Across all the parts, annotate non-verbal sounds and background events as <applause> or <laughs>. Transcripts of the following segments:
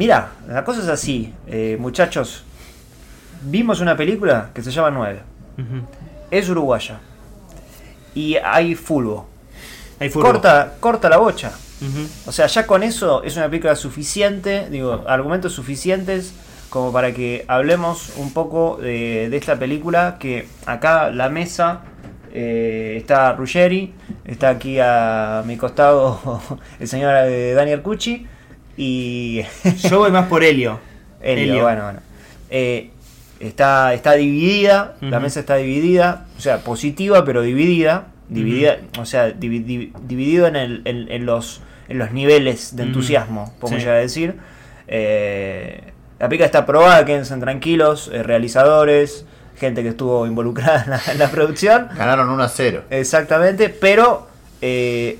Mira, la cosa es así, eh, muchachos. Vimos una película que se llama 9. Ujú. Es uruguaya. Y hay fulbo. Hay. Corta, corta la bocha. O sea, ya con eso es una película suficiente, digo, argumentos suficientes como para que hablemos un poco de, de esta película que acá la mesa eh, está Ruggeri, está aquí a mi costado <laughs> el señor eh, Daniel Cucci y <laughs> Yo voy más por Helio. Elio, Elio. bueno, bueno. Eh, está, está dividida, la mesa está dividida, o sea, positiva pero dividida, dividida, o sea, divi- divi- dividido en, el- en- en los, en los niveles de entusiasmo, podemos Sí. llegar a decir. Eh, la película está aprobada, quédense tranquilos, eh, realizadores, gente que estuvo involucrada en la, en la producción. Ganaron 1 a 0. Exactamente, pero eh,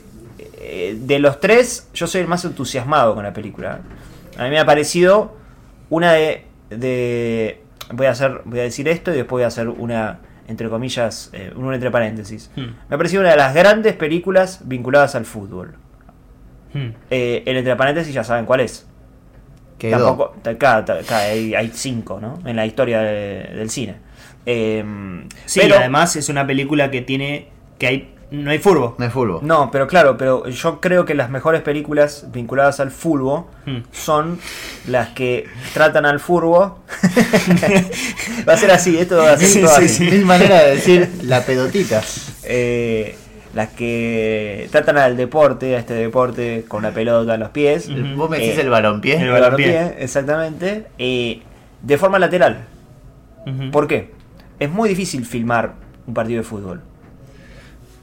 eh, de los tres, yo soy el más entusiasmado con la película. A mí me ha parecido una de. de- voy, a hacer, voy a decir esto y después voy a hacer una, entre comillas, eh, un entre paréntesis. Hmm. Me ha parecido una de las grandes películas vinculadas al fútbol. Hmm. Eh, el entre paréntesis ya saben cuál es. Quedó. Tampoco, hay, hay cinco, ¿no? En la historia de- del cine. Eh, Sí, pero- además es una película que tiene. que hay. No hay furbo. No es fútbol. No, pero claro, pero yo creo que las mejores películas vinculadas al fútbol Hmm. son las que tratan al furbo. <laughs> va a ser así, esto va a ser Sí, todo sí, así. sí. Mil maneras de decir la pedotita. Eh, las que tratan al deporte, a este deporte con la pelota en los pies. Vos me decís Eh, el balompié. el balompié, exactamente. eh, de forma lateral. ¿Por qué? Es muy difícil filmar un partido de fútbol.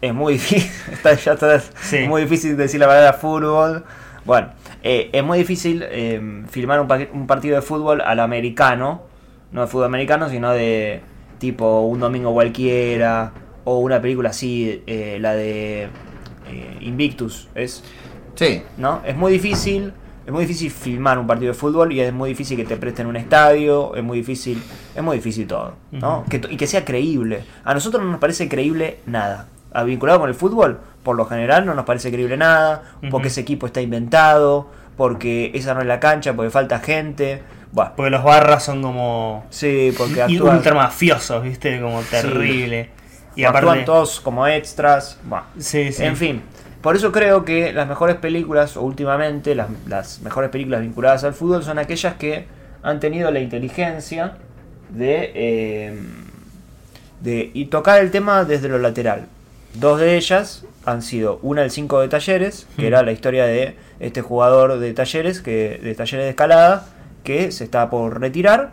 Es muy <laughs> difícil. está, ya está- Sí. es muy difícil decir la palabra fútbol. Bueno, eh, es muy difícil eh, filmar un, pa- un partido de fútbol al americano. No de fútbol americano, sino de tipo un domingo cualquiera. O una película así, eh, la de eh, Invictus. Es Sí. ¿no? Es muy difícil, es muy difícil filmar un partido de fútbol y es muy difícil que te presten un estadio, es muy difícil, es muy difícil todo, ¿no? Ujú. Que t- y que sea creíble. A nosotros no nos parece creíble nada. Vinculado con el fútbol, por lo general no nos parece creíble nada, porque ese equipo está inventado, porque esa no es la cancha, porque falta gente. Bueno, Porque los barras son como. sí, porque y actúan, ultra mafiosos, ¿viste? Como terrible. Y actúan aparte. todos como extras. Bueno. Sí, sí. En fin, por eso creo que las mejores películas, o últimamente las, las mejores películas vinculadas al fútbol, son aquellas que han tenido la inteligencia de, eh, de y tocar el tema desde lo lateral. Dos de ellas han sido una el 5 de Talleres, que Mm. era la historia de este jugador de Talleres, que de Talleres de Escalada, que se está por retirar.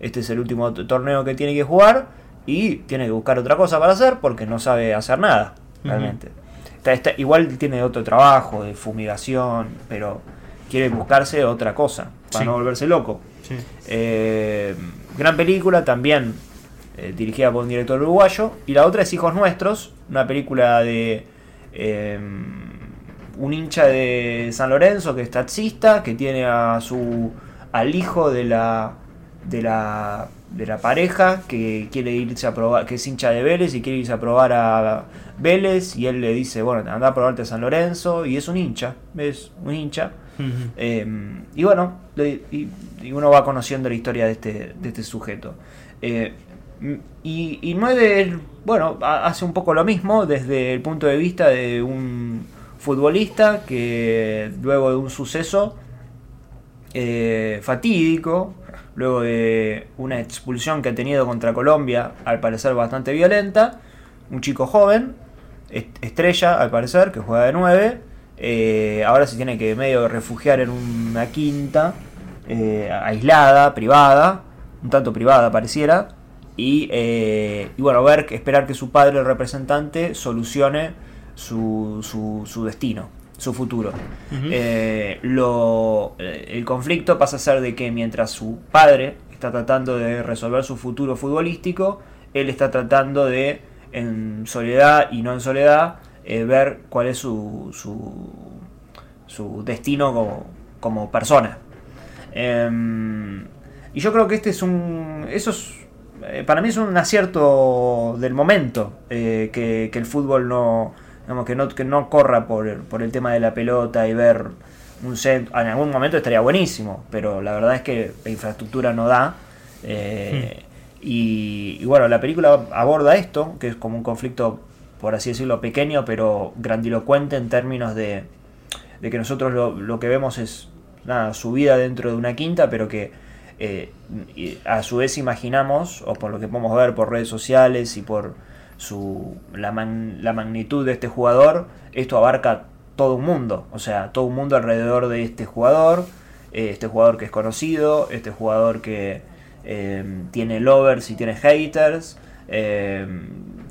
Este es el último torneo que tiene que jugar y tiene que buscar otra cosa para hacer porque no sabe hacer nada, realmente. Está- está- igual tiene otro trabajo de fumigación, pero quiere buscarse otra cosa para Sí. no volverse loco. Sí. Eh, gran película, también eh, dirigida por un director uruguayo. Y la otra es Hijos Nuestros, una película de eh, un hincha de San Lorenzo que es taxista, que tiene a su al hijo de la de la de la pareja que quiere irse a probar, que es hincha de Vélez y quiere irse a probar a Vélez y él le dice, bueno, anda a probarte a San Lorenzo y es un hincha, es un hincha. Eh, y bueno, le- y, y uno va conociendo la historia de este, de este sujeto. Eh, y, y 9, bueno, ha- hace un poco lo mismo desde el punto de vista de un futbolista que luego de un suceso eh, fatídico, luego de una expulsión que ha tenido contra Colombia, al parecer bastante violenta, un chico joven, est- estrella al parecer, que juega de 9, eh, ahora se tiene que medio refugiar en una quinta eh, aislada, privada, un tanto privada pareciera, y, eh, y bueno, ver, esperar que su padre, el representante, solucione su, su, su destino, su futuro. Eh, lo, eh, el conflicto pasa a ser de que mientras su padre está tratando de resolver su futuro futbolístico, él está tratando de, en soledad y no en soledad, eh, ver cuál es su, su, su destino como, como persona. Em, y yo creo que este es un. Eso es. Eh, Para mí es un acierto del momento. eh, que, el fútbol no. digamos, que no, que no corra por, por el tema de la pelota y ver un set en algún momento estaría buenísimo, pero la verdad es que la infraestructura no da. eh, y, y bueno, la película aborda esto, que es como un conflicto, por así decirlo, pequeño, pero grandilocuente en términos de, de que nosotros lo, lo que vemos es nada, su vida dentro de una quinta, pero que eh, y a su vez imaginamos, o por lo que podemos ver por redes sociales y por su, la, man- la magnitud de este jugador, esto abarca todo un mundo, o sea, todo un mundo alrededor de este jugador, eh, este jugador que es conocido, este jugador que eh, tiene lovers y tiene haters, eh,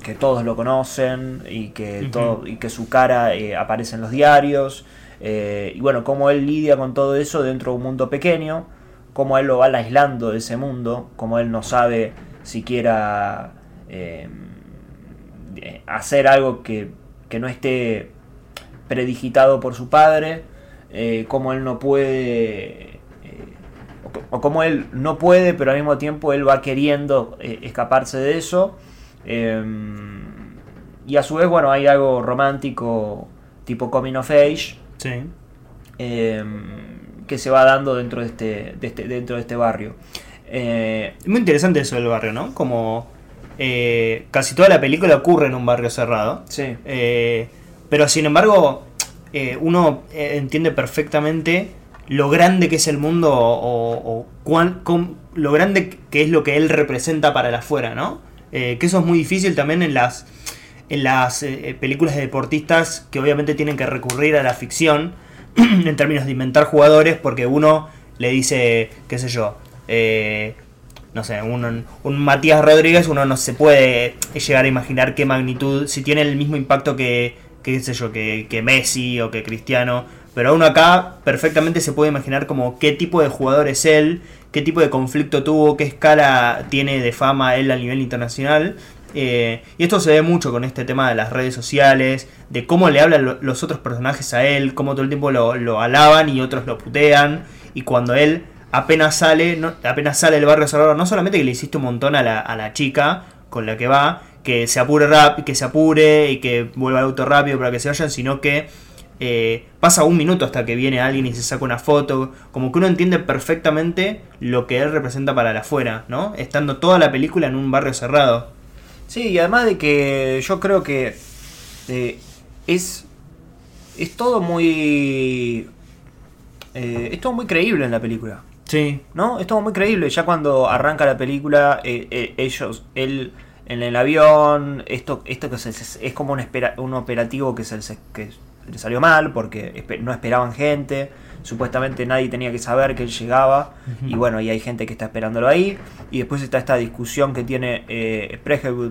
que todos lo conocen y que, todo, y que su cara eh, aparece en los diarios. y bueno, cómo él lidia con todo eso dentro de un mundo pequeño, cómo él lo va aislando de ese mundo, cómo él no sabe siquiera eh, eh, hacer algo que, que no esté predigitado por su padre, eh, cómo él no puede, eh, o, o cómo él no puede, pero al mismo tiempo él va queriendo escaparse de eso. y a su vez, bueno, hay algo romántico tipo coming of age Sí. Que se va dando dentro de este, de este, dentro de este barrio. Eh, Es muy interesante eso del barrio, ¿no? Como eh, casi toda la película ocurre en un barrio cerrado. sí, Eh, pero sin embargo, eh, uno entiende perfectamente lo grande que es el mundo o, o- cuán- com- lo grande que es lo que él representa para el afuera, ¿no? Que eso es muy difícil también en las, en las películas de deportistas que obviamente tienen que recurrir a la ficción <clears throat> en términos de inventar jugadores porque uno le dice, qué sé yo, eh, no sé, un, un Matías Rodríguez, uno no se puede llegar a imaginar qué magnitud, si tiene el mismo impacto que, qué sé yo, que, que Messi o que Cristiano, pero uno acá perfectamente se puede imaginar como qué tipo de jugador es él, qué tipo de conflicto tuvo, qué escala tiene de fama él a nivel internacional. Eh, y esto se ve mucho con este tema de las redes sociales, de cómo le hablan lo- los otros personajes a él, cómo todo el tiempo lo, alaban y otros lo putean. Y cuando él apenas sale, apenas sale del barrio cerrado, no solamente que le hiciste un montón a la, la chica con la que va, que se apure rap, que se apure y que vuelva al auto rápido para que se vayan, sino que eh, pasa un minuto hasta que viene alguien y se saca una foto, como que uno entiende perfectamente lo que él representa para el afuera, ¿no? Estando toda la película en un barrio cerrado. Sí, y además de que yo creo que eh, es, es todo muy... eh, es todo muy creíble en la película. Sí. ¿No? Es todo muy creíble. Ya cuando arranca la película, eh, eh, ellos, él en el avión, esto, esto que es, es como un, espera- un operativo que, se, que le salió mal porque no esperaban gente. Supuestamente nadie tenía que saber que él llegaba. Y bueno, y hay gente que está esperándolo ahí. Y después está esta discusión que tiene eh,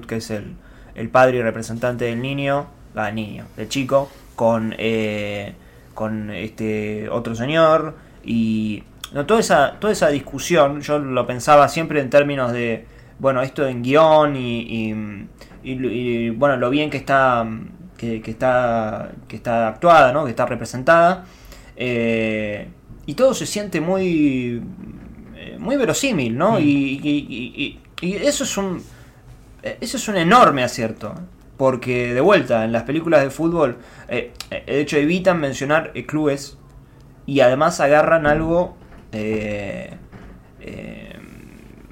que es el, el padre y representante del niño, ah, niño, del chico, con, eh, con este otro señor. Y no, toda, esa, toda esa discusión, yo lo pensaba siempre en términos de, bueno, esto en guion y, y, y- y, bueno, lo bien que está, que, que está, que está actuada, ¿no? que está representada. Eh, y todo se siente muy, eh, muy verosímil, ¿no? Mm. Y, y- y- y- y eso es un, eh, eso es un enorme acierto. Porque, de vuelta, en las películas de fútbol, eh, de hecho, evitan mencionar eh, clubes y además agarran algo, eh, eh,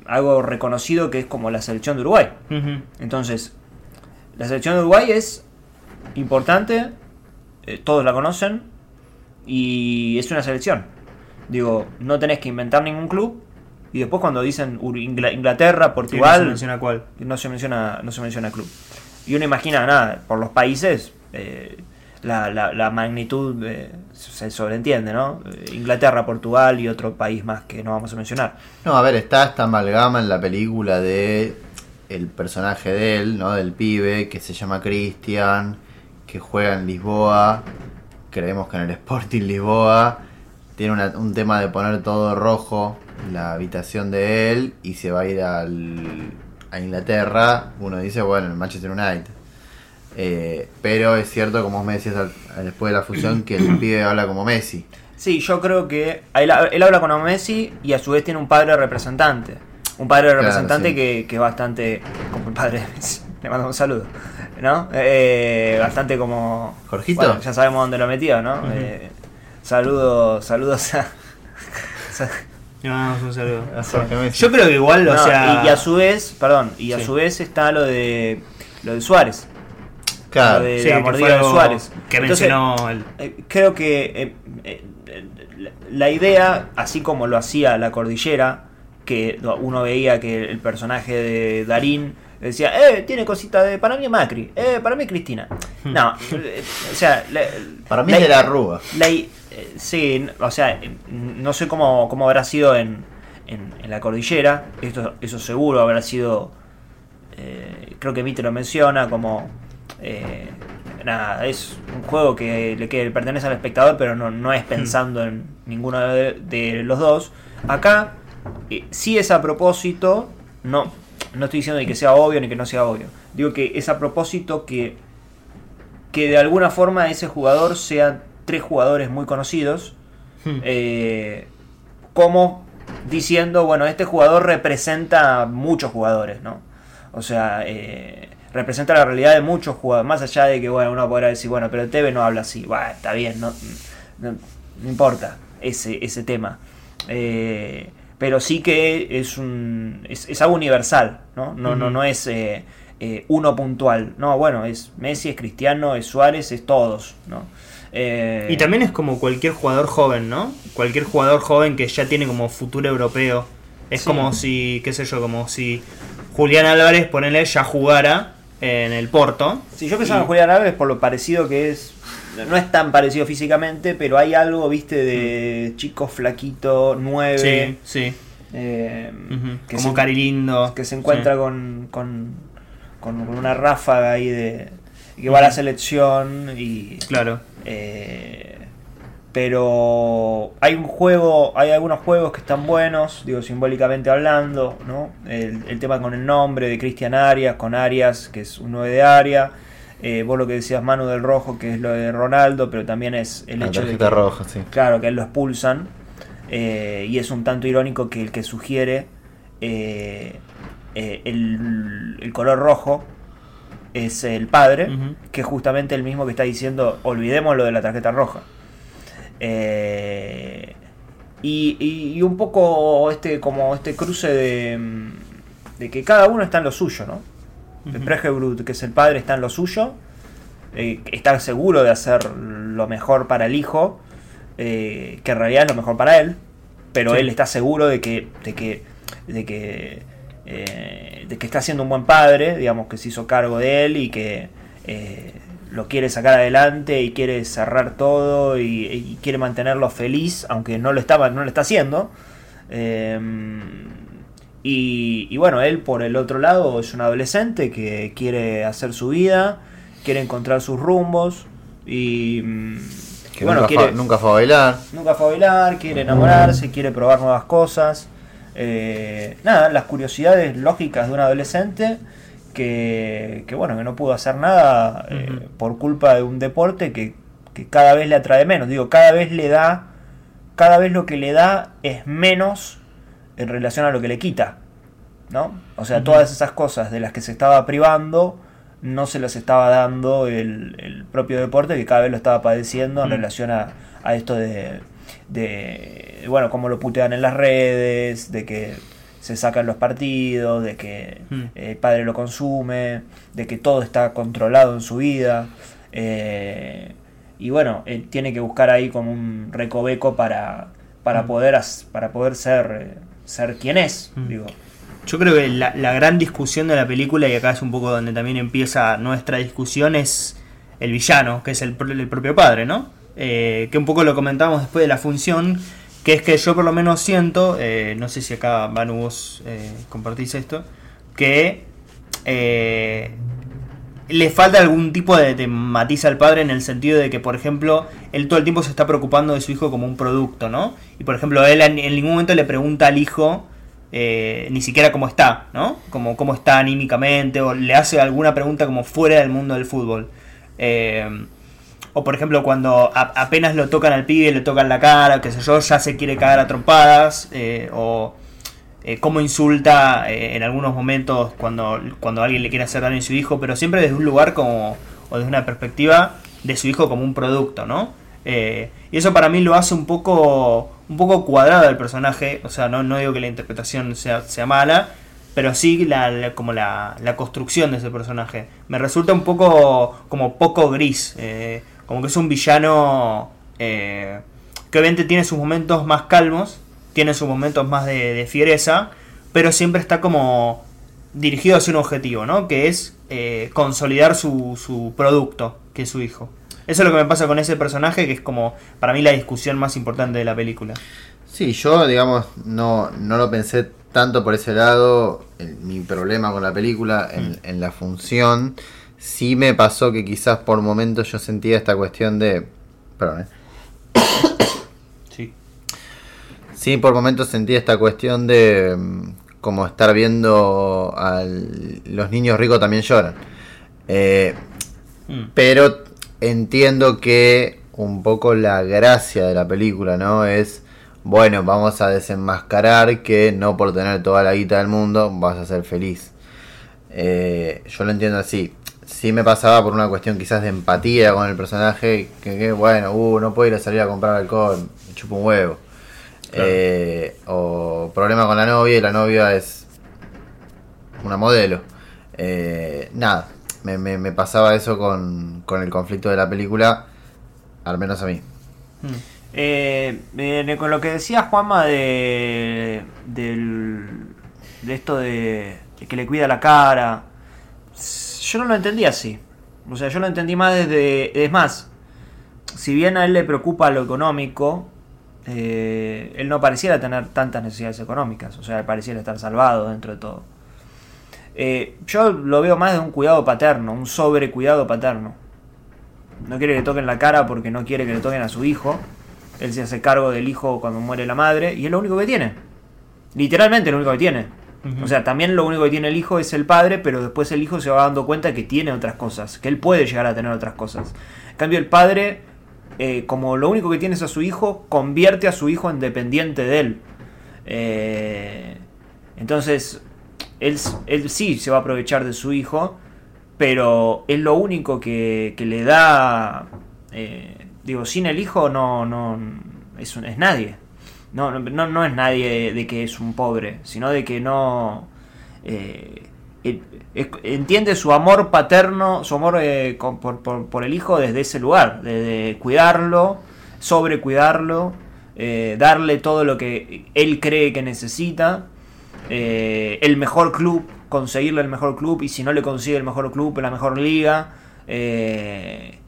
algo reconocido que es como la selección de Uruguay. Entonces, la selección de Uruguay es importante, todos la conocen y es una selección. Digo, no tenés que inventar ningún club y después cuando dicen Inglaterra, Sí, no Portugal, se menciona cuál. no se menciona no se menciona club y uno imagina nada por los países eh, la, la- la magnitud eh, se sobreentiende no Eh, Inglaterra Portugal y otro país más que no vamos a mencionar No, a ver, está esta amalgama en la película de el personaje de él, ¿no? Del pibe que se llama Christian, que juega en Lisboa. Creemos que en el Sporting Lisboa tiene una- un tema de poner todo rojo la habitación de él y se va a ir al, a Inglaterra. Uno dice, bueno, el Manchester United. Eh, pero es cierto, como vos me decías al- después de la fusión, que el <clears throat> pibe habla como Messi. sí yo creo que él, él habla con Messi y a su vez tiene un padre representante un padre Claro, representante sí. que, que es bastante como el padre de Messi le mando un saludo ¿no? Eh, bastante como ¿Jorgito? bueno, ya sabemos dónde lo metió ¿no? Eh, Saludos, saludos a. Un saludo. <laughs> Yo creo que igual, o No, sea. y, y a su vez, perdón, y a su vez está lo de lo de Suárez. Claro. lo de sí, la mordida de Suárez. Que Entonces, mencionó el. Eh, creo que eh, la idea, así como lo hacía la cordillera, que uno veía que el personaje de Darín decía, eh, tiene cosita de. Para mí es Macri, eh, para mí es Cristina. No, eh, o sea. la- Para mí la- es de la Rúa. la eh, sí, o sea, eh, no sé cómo, cómo habrá sido en, en, en la cordillera. Esto, eso seguro habrá sido. eh, creo que Mite lo menciona como. eh, nada, es un juego que le, que pertenece al espectador, pero no, no es pensando en ninguno de, de los dos. Acá eh, sí es a propósito, no, no estoy diciendo de que sea obvio ni que no sea obvio. Digo que es a propósito que que de alguna forma ese jugador sean tres jugadores muy conocidos, Hmm. eh, como diciendo, bueno, este jugador representa a muchos jugadores, ¿no? O sea, eh, representa la realidad de muchos jugadores, más allá de que, bueno, uno podrá decir, bueno, pero TV no habla así, bueno, está bien, no, no, no importa ese, ese tema. Eh, pero sí que es un es, es algo universal, ¿no? No, no, no es eh, eh, uno puntual. No, bueno, es Messi, es Cristiano, es Suárez, es todos, ¿no? Eh, Y también es como cualquier jugador joven, ¿no? Cualquier jugador joven que ya tiene como futuro europeo. Es Sí. como si, qué sé yo, como si Julián Álvarez, ponele, ya jugara en el Porto. Si yo pensaba Y- en Julián Álvarez por lo parecido que es, no es tan parecido físicamente, pero hay algo, viste, de chico flaquito, 9, Sí, sí. eh, que, Como se, Carilindo. que se encuentra sí. con, con, una ráfaga ahí de que va a la selección y Claro. Eh, pero hay un juego, hay algunos juegos que están buenos, digo simbólicamente hablando, ¿no? El, el tema con el nombre de Cristian Arias, con Arias, que es un 9 de área. Eh, vos lo que decías Manu del Rojo, que es lo de Ronaldo, pero también es el La hecho de tarjeta que, roja, sí. claro, que él lo expulsan. eh, y es un tanto irónico que el que sugiere eh, eh, el, el color rojo es el padre, que es justamente el mismo que está diciendo, olvidemos lo de la tarjeta roja. Eh, y, y- y un poco este como este cruce de, de que cada uno está en lo suyo, ¿no? El Ujú. Pregebrut, que es el padre, está en lo suyo, eh, está seguro de hacer lo mejor para el hijo, eh, que en realidad es lo mejor para él, pero Sí. él está seguro de que, de que, de que, eh, de que está siendo un buen padre, digamos que se hizo cargo de él y que lo quiere sacar adelante y quiere cerrar todo y, y quiere mantenerlo feliz, aunque no lo estaba, no lo está haciendo. Eh, y, y bueno, él por el otro lado es un adolescente que quiere hacer su vida, quiere encontrar sus rumbos y mm, Que bueno, nunca, quiere, fue, nunca fue a bailar. nunca fue a bailar, quiere enamorarse, quiere probar nuevas cosas. Eh, nada, las curiosidades lógicas de un adolescente que, que, bueno, que no pudo hacer nada eh, por culpa de un deporte que, que cada vez le atrae menos. Digo, cada vez le da, cada vez lo que le da es menos en relación a lo que le quita. ¿No? O sea, todas esas cosas de las que se estaba privando no se las estaba dando el, el propio deporte que cada vez lo estaba padeciendo en relación a, a esto de, de, bueno, cómo lo putean en las redes, de que se sacan los partidos, de que Mm. el padre lo consume, de que todo está controlado en su vida. eh, y bueno, él tiene que buscar ahí como un recoveco para, para, poder, as- para poder ser, eh, ser quien es. Mm. Digo. Yo creo que la, la gran discusión de la película, y acá es un poco donde también empieza nuestra discusión, es el villano, que es el, el propio padre, ¿no? Eh, que un poco lo comentamos después de la función, que es que yo por lo menos siento, eh, no sé si acá Manu vos eh, compartís esto, que eh, le falta algún tipo de, de matiz al padre en el sentido de que, por ejemplo, él todo el tiempo se está preocupando de su hijo como un producto, ¿no? Y por ejemplo, él en, ningún momento le pregunta al hijo eh, ni siquiera cómo está, ¿no? Como cómo está anímicamente, o le hace alguna pregunta como fuera del mundo del fútbol. Eh, o por ejemplo, cuando apenas lo tocan al pibe, le tocan la cara, qué sé yo, ya se quiere cagar a trompadas, eh, o eh, cómo insulta eh, en algunos momentos cuando, cuando alguien le quiere hacer daño a su hijo, pero siempre desde un lugar como, o desde una perspectiva de su hijo como un producto, ¿no? Eh, y eso para mí lo hace un poco, un poco cuadrado el personaje. O sea, no, no digo que la interpretación sea, sea mala, pero sí la, la- como la, la construcción de ese personaje. Me resulta un poco como poco gris. eh, como que es un villano que obviamente tiene sus momentos más calmos, tiene sus momentos más de, de fiereza, pero siempre está como dirigido hacia un objetivo, ¿no? Que es eh, consolidar su, su producto, que es su hijo. Eso es lo que me pasa con ese personaje, que es como para mí la discusión más importante de la película. Sí, yo, digamos, no, no lo pensé tanto por ese lado. el- mi problema con la película, en, en la función, sí me pasó que quizás por momentos yo sentía esta cuestión de. Perdón, ¿eh? Sí. Sí, por momentos sentí esta cuestión de mm, como estar viendo a los niños ricos también lloran. Eh, Mm. pero entiendo que un poco la gracia de la película, ¿no? Es, bueno, vamos a desenmascarar que no por tener toda la guita del mundo vas a ser feliz. Eh, yo lo entiendo así. Sí me pasaba por una cuestión quizás de empatía con el personaje, que, que, bueno, uh, no puedo ir a salir a comprar alcohol, me chupo un huevo. Claro. Eh, o problema con la novia y la novia es una modelo. Eh, nada, me, me- me pasaba eso con, con el conflicto de la película, al menos a mí. Mm. Eh, eh, con lo que decía Juanma de, del- de esto de, de que le cuida la cara, yo no lo entendí así. O sea, yo lo entendí más desde... Es más, si bien a él le preocupa lo económico, eh, él no pareciera tener tantas necesidades económicas. O sea, pareciera estar salvado dentro de todo. Eh, yo lo veo más de un cuidado paterno, un sobrecuidado paterno. No quiere que le toquen la cara porque no quiere que le toquen a su hijo. Él se hace cargo del hijo cuando muere la madre y es lo único que tiene. Literalmente lo único que tiene. O sea, también lo único que tiene el hijo es el padre, pero después el hijo se va dando cuenta que tiene otras cosas, que él puede llegar a tener otras cosas. En cambio, el padre, eh, como lo único que tiene es a su hijo, convierte a su hijo en dependiente de él. Eh, entonces, él, él sí se va a aprovechar de su hijo, pero es lo único que, que le da. eh, digo, sin el hijo no, no es, es nadie. No, no, no, es nadie de que es un pobre, sino de que no. eh, entiende su amor paterno, su amor eh, por, por- el hijo desde ese lugar, de, cuidarlo, sobrecuidarlo, eh, darle todo lo que él cree que necesita, eh, el mejor club, conseguirle el mejor club, y si no le consigue el mejor club, la mejor liga, eh,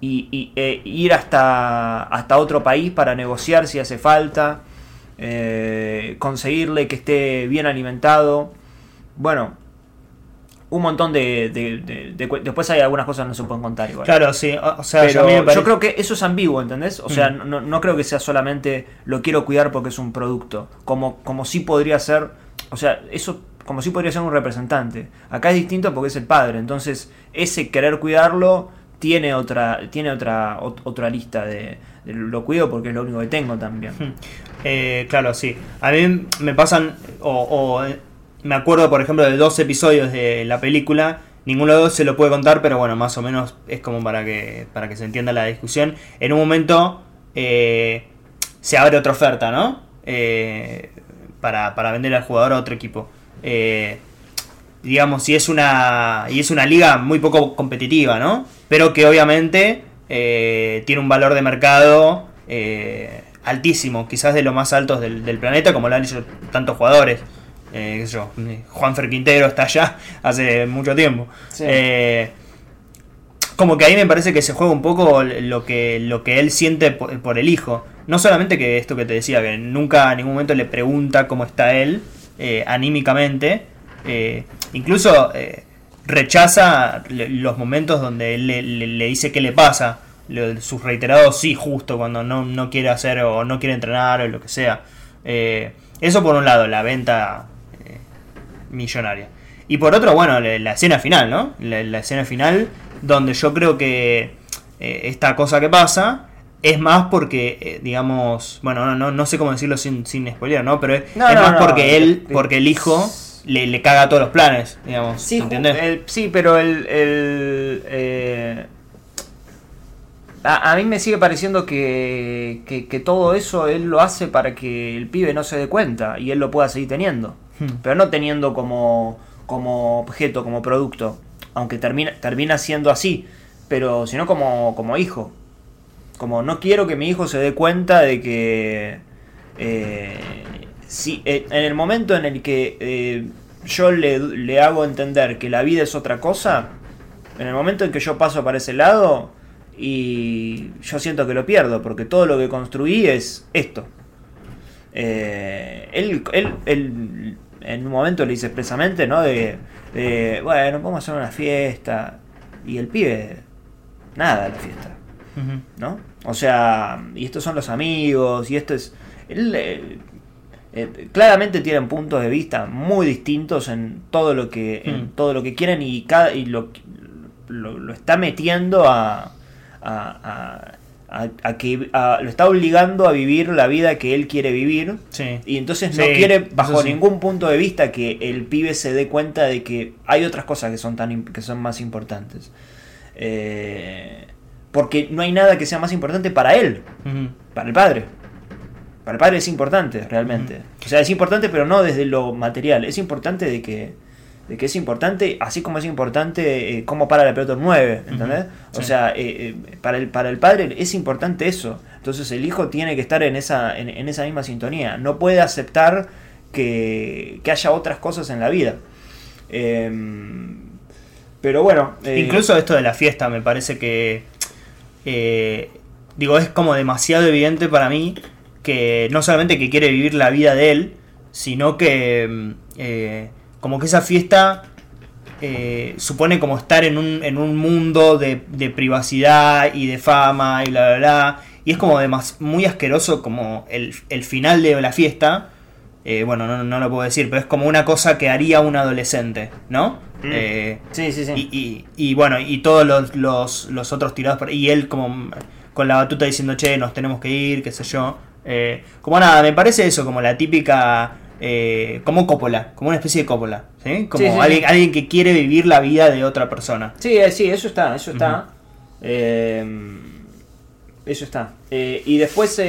y, eh, ir hasta, hasta otro país para negociar si hace falta, eh, conseguirle que esté bien alimentado. Bueno, un montón de, de- de- de cu- Después hay algunas cosas que no se pueden contar igual. Claro, sí. O sea, Pero yo parece- creo que eso es ambiguo, ¿entendés? O sea, Mm. no, no creo que sea solamente lo quiero cuidar porque es un producto. Como, como sí podría ser. O sea, eso como sí podría ser un representante. Acá es distinto porque es el padre. Entonces, ese querer cuidarlo tiene otra, tiene otra, ot- otra lista de, de lo cuido porque es lo único que tengo también. Eh, claro, sí. A mí me pasan, o, o, eh, me acuerdo, por ejemplo, de dos episodios de la película. Ninguno de dos se lo puede contar, pero bueno, más o menos es como para que, para que se entienda la discusión. En un momento eh, se abre otra oferta, ¿no? Eh, para, para vender al jugador a otro equipo. Eh, digamos, y es una y es una liga muy poco competitiva, ¿no? Pero que obviamente eh, tiene un valor de mercado eh, altísimo, quizás de los más altos del, del planeta, como lo han dicho tantos jugadores. Eh, qué sé yo, Juan Fer Quintero está allá <laughs> hace mucho tiempo. Sí. Eh, como que ahí me parece que se juega un poco lo que, lo que él siente por, por el hijo. No solamente que esto que te decía, que nunca en ningún momento le pregunta cómo está él eh, anímicamente. eh, incluso rechaza los momentos donde él le, le- le dice qué le pasa. Sus reiterados sí, justo cuando no, no quiere hacer o no quiere entrenar o lo que sea. Eh, eso por un lado, la venta millonaria. Y por otro, bueno, la, la escena final, ¿no? La, la escena final donde yo creo que eh, esta cosa que pasa es más porque, eh, digamos, bueno, no, no, no sé cómo decirlo sin, sin spoiler, ¿no? Pero es, No, es no, más porque él, porque el hijo le, le caga todos los planes, digamos. Sí, ju- ¿entendés? el- sí, pero el, el, eh, a, a mí me sigue pareciendo que, que, que todo eso él lo hace para que el pibe no se dé cuenta y él lo pueda seguir teniendo. Hmm. Pero no teniendo como, como objeto, como producto. Aunque termina, siendo así. Pero sino como, como hijo. Como no quiero que mi hijo se dé cuenta de que... eh, si, eh, en el momento en el que eh, yo le, le hago entender que la vida es otra cosa, en el momento en que yo paso para ese lado y yo siento que lo pierdo, porque todo lo que construí es esto. Él, él en un momento le dice expresamente, ¿no? De, de, bueno, vamos a hacer una fiesta. Y el pibe, nada de la fiesta. ¿no? O sea, y estos son los amigos, y esto es... Él, eh, eh, claramente tienen puntos de vista muy distintos en todo lo que en Mm. todo lo que quieren y cada y lo, lo, lo está metiendo a a, a- a- a que a- lo está obligando a vivir la vida que él quiere vivir Sí. y entonces no Sí, quiere bajo sí. ningún punto de vista que el pibe se dé cuenta de que hay otras cosas que son tan que son más importantes Eh, porque no hay nada que sea más importante para él para el padre. Para el padre es importante, realmente. O sea, es importante, pero no desde lo material. Es importante de que, de que es importante, así como es importante eh, cómo para la pelota un 9, ¿entendés? O sí. sea, eh, eh, para, el, para el padre es importante eso. Entonces el hijo tiene que estar en esa, en, en esa misma sintonía. No puede aceptar que, que haya otras cosas en la vida. Em, pero bueno. eh, Incluso esto de la fiesta me parece que. digo, es como demasiado evidente para mí que no solamente que quiere vivir la vida de él, sino que. Como que esa fiesta. eh, supone como estar en un, en un mundo de, de privacidad y de fama y bla bla bla. Y es como demas- muy asqueroso como el, el final de la fiesta. eh, bueno, no, no lo puedo decir, pero es como una cosa que haría un adolescente, ¿no? Mm. Eh, Sí, sí, sí. y, y- y bueno, y todos los, los, los otros tirados por Y él como con la batuta diciendo, che, nos tenemos que ir, qué sé yo. Eh, como nada, me parece eso, como la típica... eh, como Coppola, como una especie de Coppola, ¿sí? Como Sí, sí, alguien, que quiere vivir la vida de otra persona. Sí, eh, sí, eso está, eso está. Eh, eso está. Y después,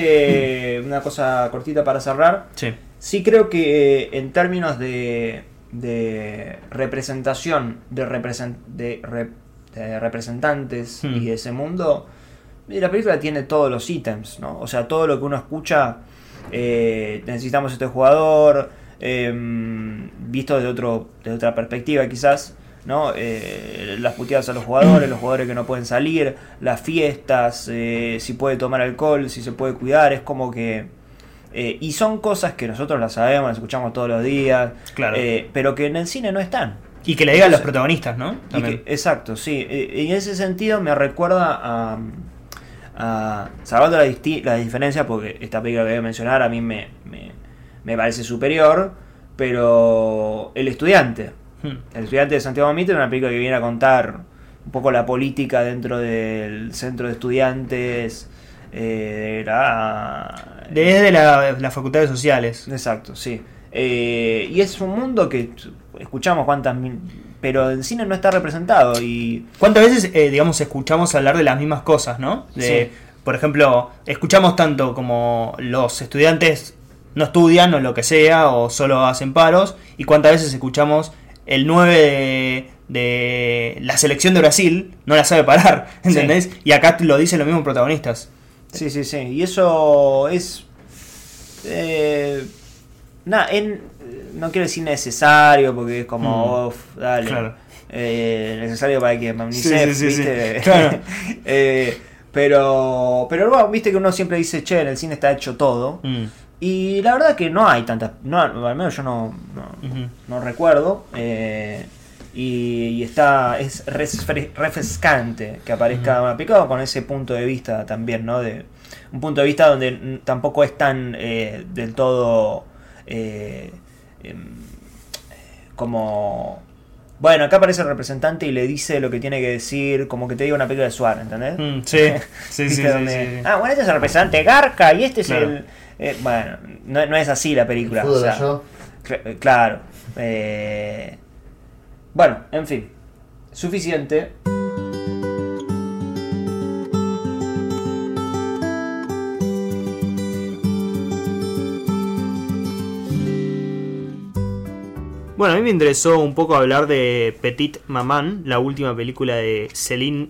una cosa cortita para cerrar. Sí. Sí creo que en términos de, de representación de, represen- de, re- de representantes Hmm. y de ese mundo, la película tiene todos los ítems, ¿no? O sea, todo lo que uno escucha, eh, necesitamos este jugador, eh, visto de, otro, de otra perspectiva quizás, ¿no? Eh, las puteadas a los jugadores, los jugadores que no pueden salir, las fiestas, eh, si puede tomar alcohol, si se puede cuidar, es como que... eh, y son cosas que nosotros las sabemos, las escuchamos todos los días, Claro. pero que en el cine no están. Y que le digan los Entonces- protagonistas, ¿no? Y También. que- exacto, sí. Eh, En ese sentido me recuerda a, a salvando la, disti- la diferencia, porque esta película que voy a mencionar a mí me, me, me parece superior, pero El Estudiante. Hmm. El Estudiante de Santiago Mitre es una película que viene a contar un poco la política dentro del centro de estudiantes. eh, de la, Desde la, la Facultad de Sociales. Exacto, sí. Eh, y es un mundo que escuchamos cuántas mil, pero en cine no está representado y ¿Cuántas veces, eh, digamos, escuchamos hablar de las mismas cosas, no? De, Sí. Por ejemplo, escuchamos tanto como los estudiantes no estudian o lo que sea, o solo hacen paros, y cuántas veces escuchamos el 9 de, de la selección de Brasil no la sabe parar, <laughs> ¿entendés? Y acá lo dicen los mismos protagonistas. sí, sí, sí. Y eso es eh, nada, en, no quiero decir necesario porque es como Mm. "Uf, dale. Claro. Eh, necesario para que UNICEF, Sí, sí, sí, ¿viste? sí. <laughs> Claro. <laughs> Eh, pero pero bueno, viste que uno siempre dice, "Che, en el cine está hecho todo." Mm. Y la verdad que no hay tantas, no, al menos yo no, no, recuerdo. eh, y, y está, es refrescante que aparezca una película con ese punto de vista también, ¿no? De, un punto de vista donde tampoco es tan eh, del todo eh, em, como... Bueno, acá aparece el representante y le dice lo que tiene que decir, como que te diga una película de Suárez, ¿entendés? Mm, sí, <laughs> sí, sí, ¿Viste? sí, Donde, sí, sí. Ah, bueno, este es el representante Garca y este es Claro. el... eh, bueno, no, no es así la película. Fútbol o sea, yo. cl- claro. eh, bueno, en fin. Suficiente. Bueno, a mí me interesó un poco hablar de Petit Maman, la última película de Céline